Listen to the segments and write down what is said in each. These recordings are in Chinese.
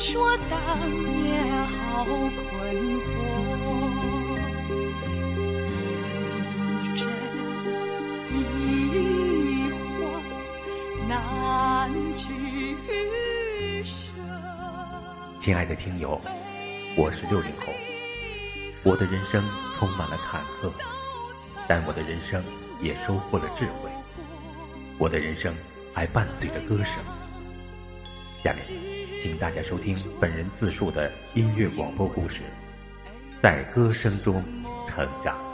说当年好困惑，一真一幻难取舍。亲爱的听友，我是六零后，我的人生充满了坎坷，但我的人生也收获了智慧，我的人生还伴随着歌声。下面，请大家收听本人自述的音乐广播故事，在歌声中成长。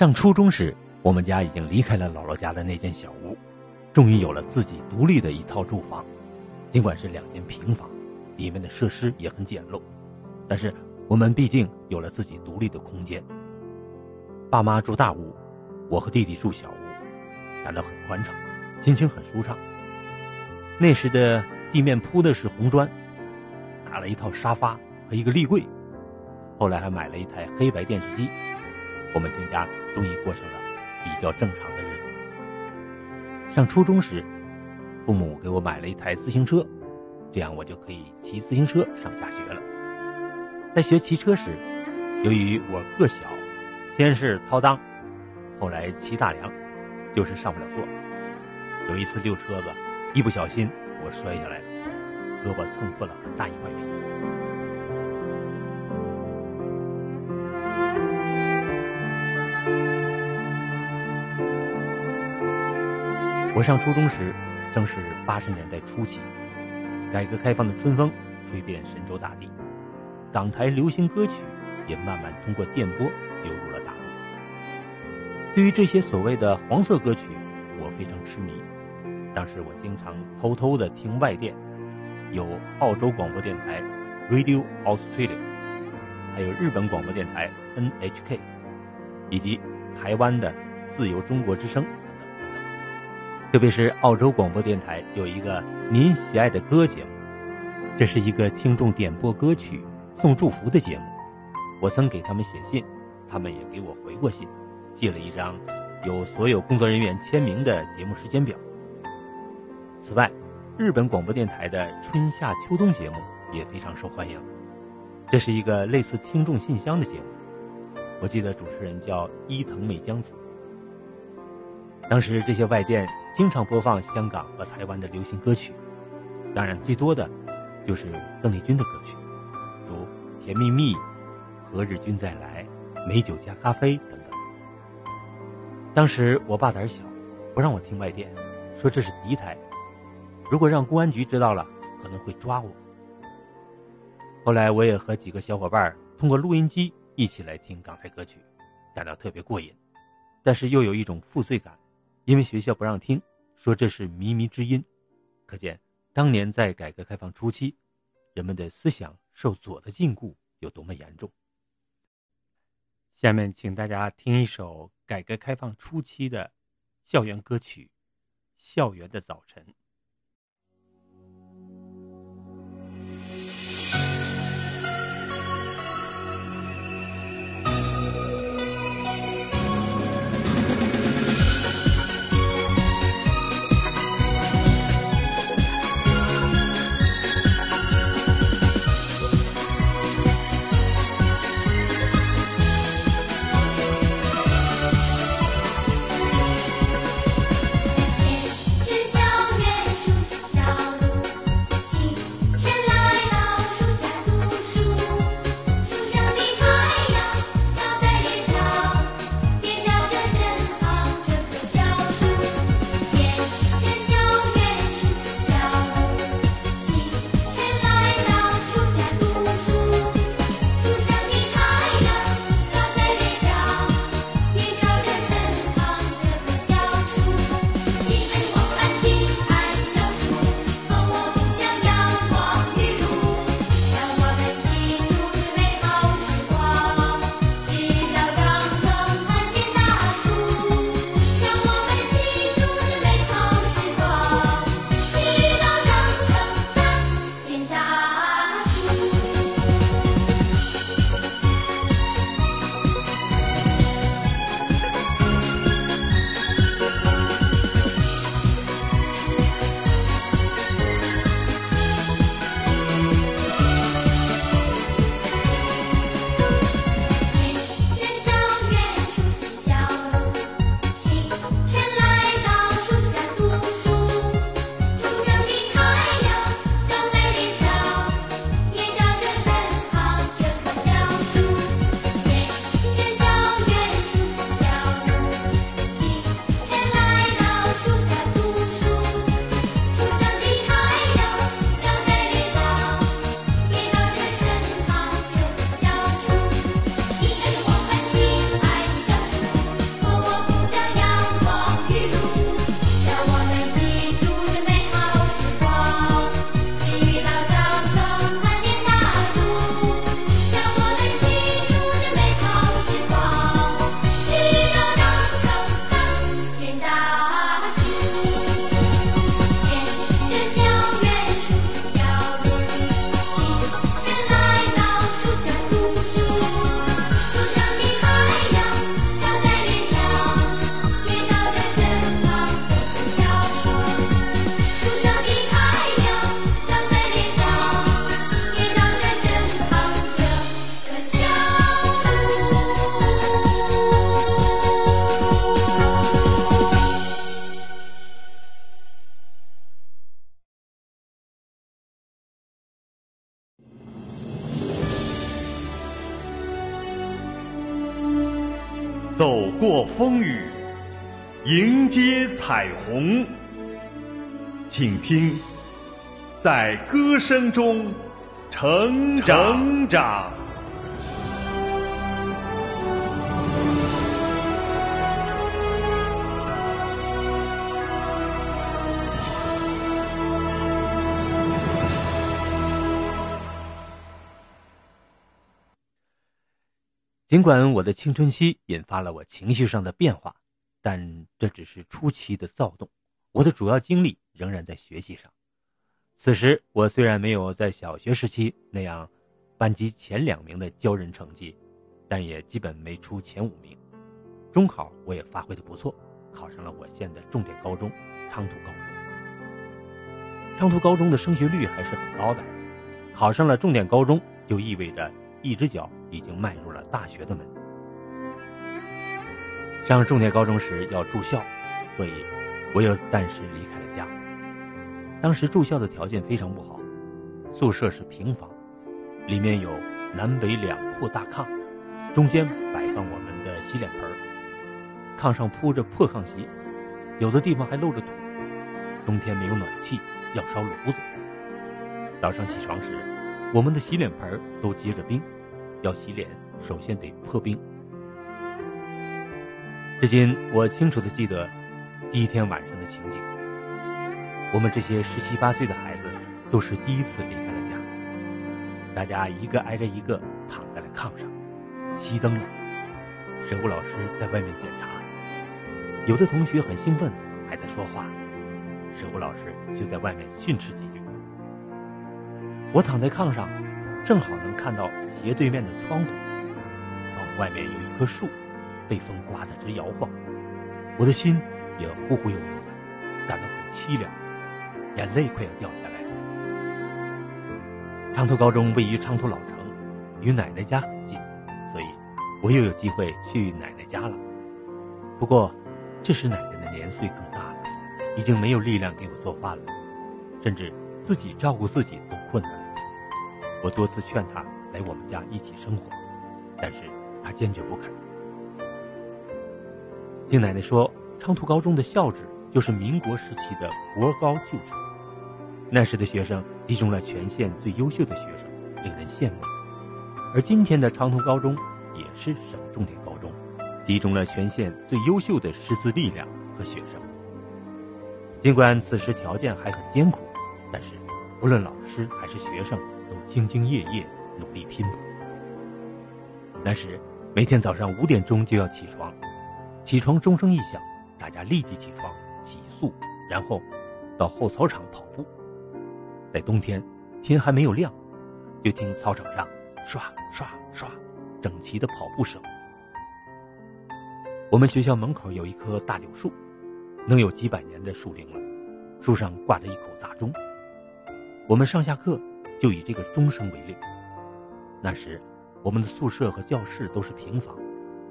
上初中时，我们家已经离开了姥姥家的那间小屋，终于有了自己独立的一套住房。尽管是两间平房，里面的设施也很简陋，但是我们毕竟有了自己独立的空间。爸妈住大屋，我和弟弟住小屋，感到很宽敞，心情很舒畅。那时的地面铺的是红砖，打了一套沙发和一个立柜，后来还买了一台黑白电视机。我们全家终于过上了比较正常的日子。上初中时，父母给我买了一台自行车，这样我就可以骑自行车上下学了。在学骑车时，由于我个小，先是掏裆，后来骑大梁，就是上不了座。有一次溜车子，一不小心我摔下来了，胳膊蹭破了很大一块皮。我上初中时，正是八十年代初期，改革开放的春风吹遍神州大地，港台流行歌曲也慢慢通过电波流入了大陆。对于这些所谓的黄色歌曲，我非常痴迷。当时我经常偷偷的听外电，有澳洲广播电台 Radio Australia，还有日本广播电台 NHK，以及台湾的自由中国之声。特别是澳洲广播电台有一个您喜爱的歌节目，这是一个听众点播歌曲、送祝福的节目。我曾给他们写信，他们也给我回过信，寄了一张有所有工作人员签名的节目时间表。此外，日本广播电台的春夏秋冬节目也非常受欢迎。这是一个类似听众信箱的节目，我记得主持人叫伊藤美江子。当时这些外电经常播放香港和台湾的流行歌曲，当然最多的，就是邓丽君的歌曲，如《甜蜜蜜》《何日君再来》《美酒加咖啡》等等。当时我爸胆小，不让我听外电，说这是敌台，如果让公安局知道了，可能会抓我。后来我也和几个小伙伴通过录音机一起来听港台歌曲，感到特别过瘾，但是又有一种负罪感。因为学校不让听，说这是靡靡之音，可见当年在改革开放初期，人们的思想受左的禁锢有多么严重。下面请大家听一首改革开放初期的校园歌曲《校园的早晨》。风雨，迎接彩虹。请听，在歌声中成长。尽管我的青春期引发了我情绪上的变化，但这只是初期的躁动。我的主要精力仍然在学习上。此时，我虽然没有在小学时期那样班级前两名的骄人成绩，但也基本没出前五名。中考我也发挥的不错，考上了我县的重点高中昌图高中。昌图高中的升学率还是很高的，考上了重点高中就意味着。一只脚已经迈入了大学的门。上重点高中时要住校，所以我又暂时离开了家。当时住校的条件非常不好，宿舍是平房，里面有南北两铺大炕，中间摆放我们的洗脸盆，炕上铺着破炕席，有的地方还露着土。冬天没有暖气，要烧炉子。早上起床时。我们的洗脸盆都结着冰，要洗脸首先得破冰。至今我清楚的记得第一天晚上的情景。我们这些十七八岁的孩子都是第一次离开了家，大家一个挨着一个躺在了炕上，熄灯了。生物老师在外面检查，有的同学很兴奋，还在说话，生物老师就在外面训斥几句。我躺在炕上，正好能看到斜对面的窗户。窗户外面有一棵树，被风刮得直摇晃。我的心也忽忽悠悠的，感到很凄凉，眼泪快要掉下来了。昌图高中位于昌图老城，与奶奶家很近，所以我又有机会去奶奶家了。不过，这时奶奶的年岁更大了，已经没有力量给我做饭了，甚至自己照顾自己都困难。我多次劝他来我们家一起生活，但是他坚决不肯。听奶奶说，昌图高中的校址就是民国时期的国高旧址，那时的学生集中了全县最优秀的学生，令人羡慕。而今天的昌图高中也是省重点高中，集中了全县最优秀的师资力量和学生。尽管此时条件还很艰苦，但是无论老师还是学生。都兢兢业业，努力拼搏。那时每天早上五点钟就要起床，起床钟声一响，大家立即起床洗漱，然后到后操场跑步。在冬天，天还没有亮，就听操场上刷刷刷整齐的跑步声。我们学校门口有一棵大柳树，能有几百年的树龄了，树上挂着一口大钟。我们上下课。就以这个钟声为例。那时，我们的宿舍和教室都是平房，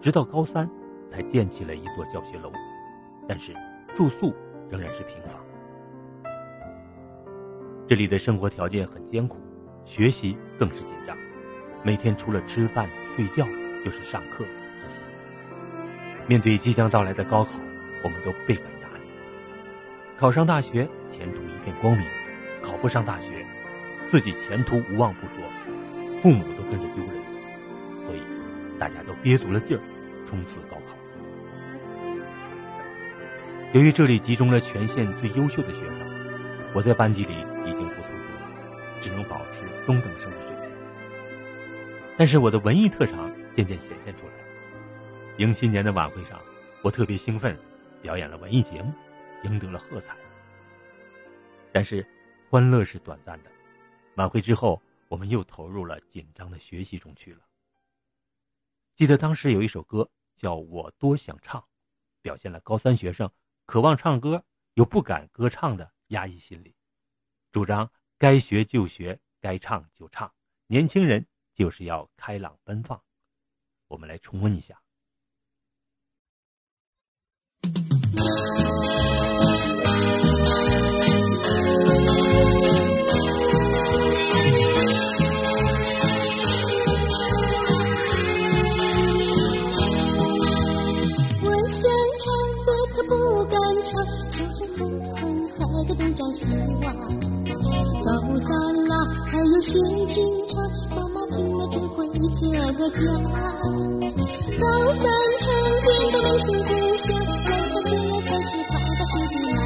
直到高三才建起了一座教学楼，但是住宿仍然是平房。这里的生活条件很艰苦，学习更是紧张，每天除了吃饭睡觉就是上课。面对即将到来的高考，我们都倍感压力。考上大学，前途一片光明；考不上大学，自己前途无望不说，父母都跟着丢人，所以大家都憋足了劲儿冲刺高考。由于这里集中了全县最优秀的学生，我在班级里已经不突出，只能保持中等生的水平。但是我的文艺特长渐渐显现出来。迎新年的晚会上，我特别兴奋，表演了文艺节目，赢得了喝彩。但是，欢乐是短暂的。晚会之后，我们又投入了紧张的学习中去了。记得当时有一首歌叫《我多想唱》，表现了高三学生渴望唱歌又不敢歌唱的压抑心理，主张该学就学，该唱就唱，年轻人就是要开朗奔放。我们来重温一下。东张西望。高三了，还有心情唱，妈妈听了只会这么讲。高三成天都没声不响，难道这才是考大学的难？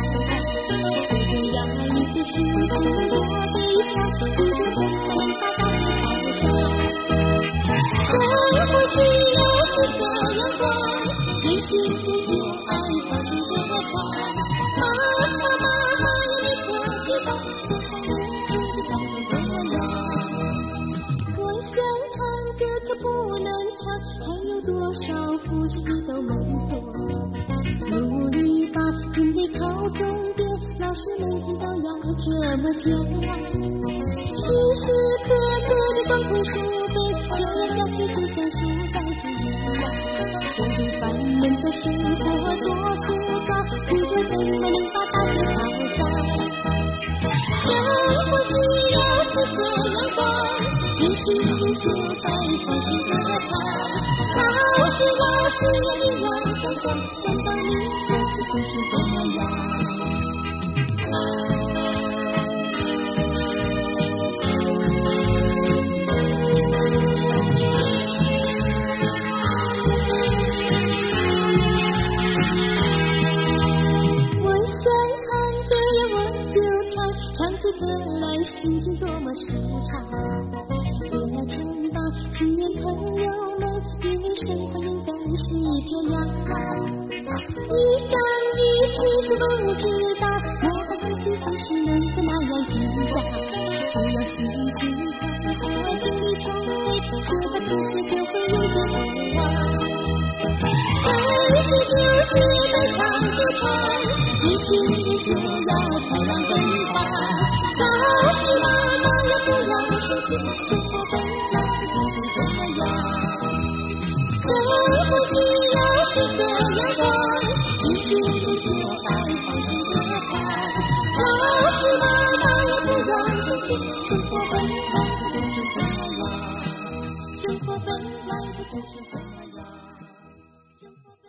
背着压抑的心情多悲伤，不知怎么能把大学考上。生活需要七色有多少复习都没做。努力吧，准备考重点，老师每天都要这么讲。时时刻刻的光空书本，这样下去就像书呆子一样。这种烦闷的生活多枯燥，不知怎么能把大学考上。生活需要师，老师呀，你要想想，难道你过去就是这样？唱起歌来心情多么舒畅，歌唱，青年朋友们，因为生活应该是这样。一张一弛是不知道，莫把自己总是弄得那样。紧张。只要心情快活，精力充沛，学到知识就会永久不忘。人生就是该唱就唱，年轻人就要开生，活本来就是这样。生活本来就是这样。生活。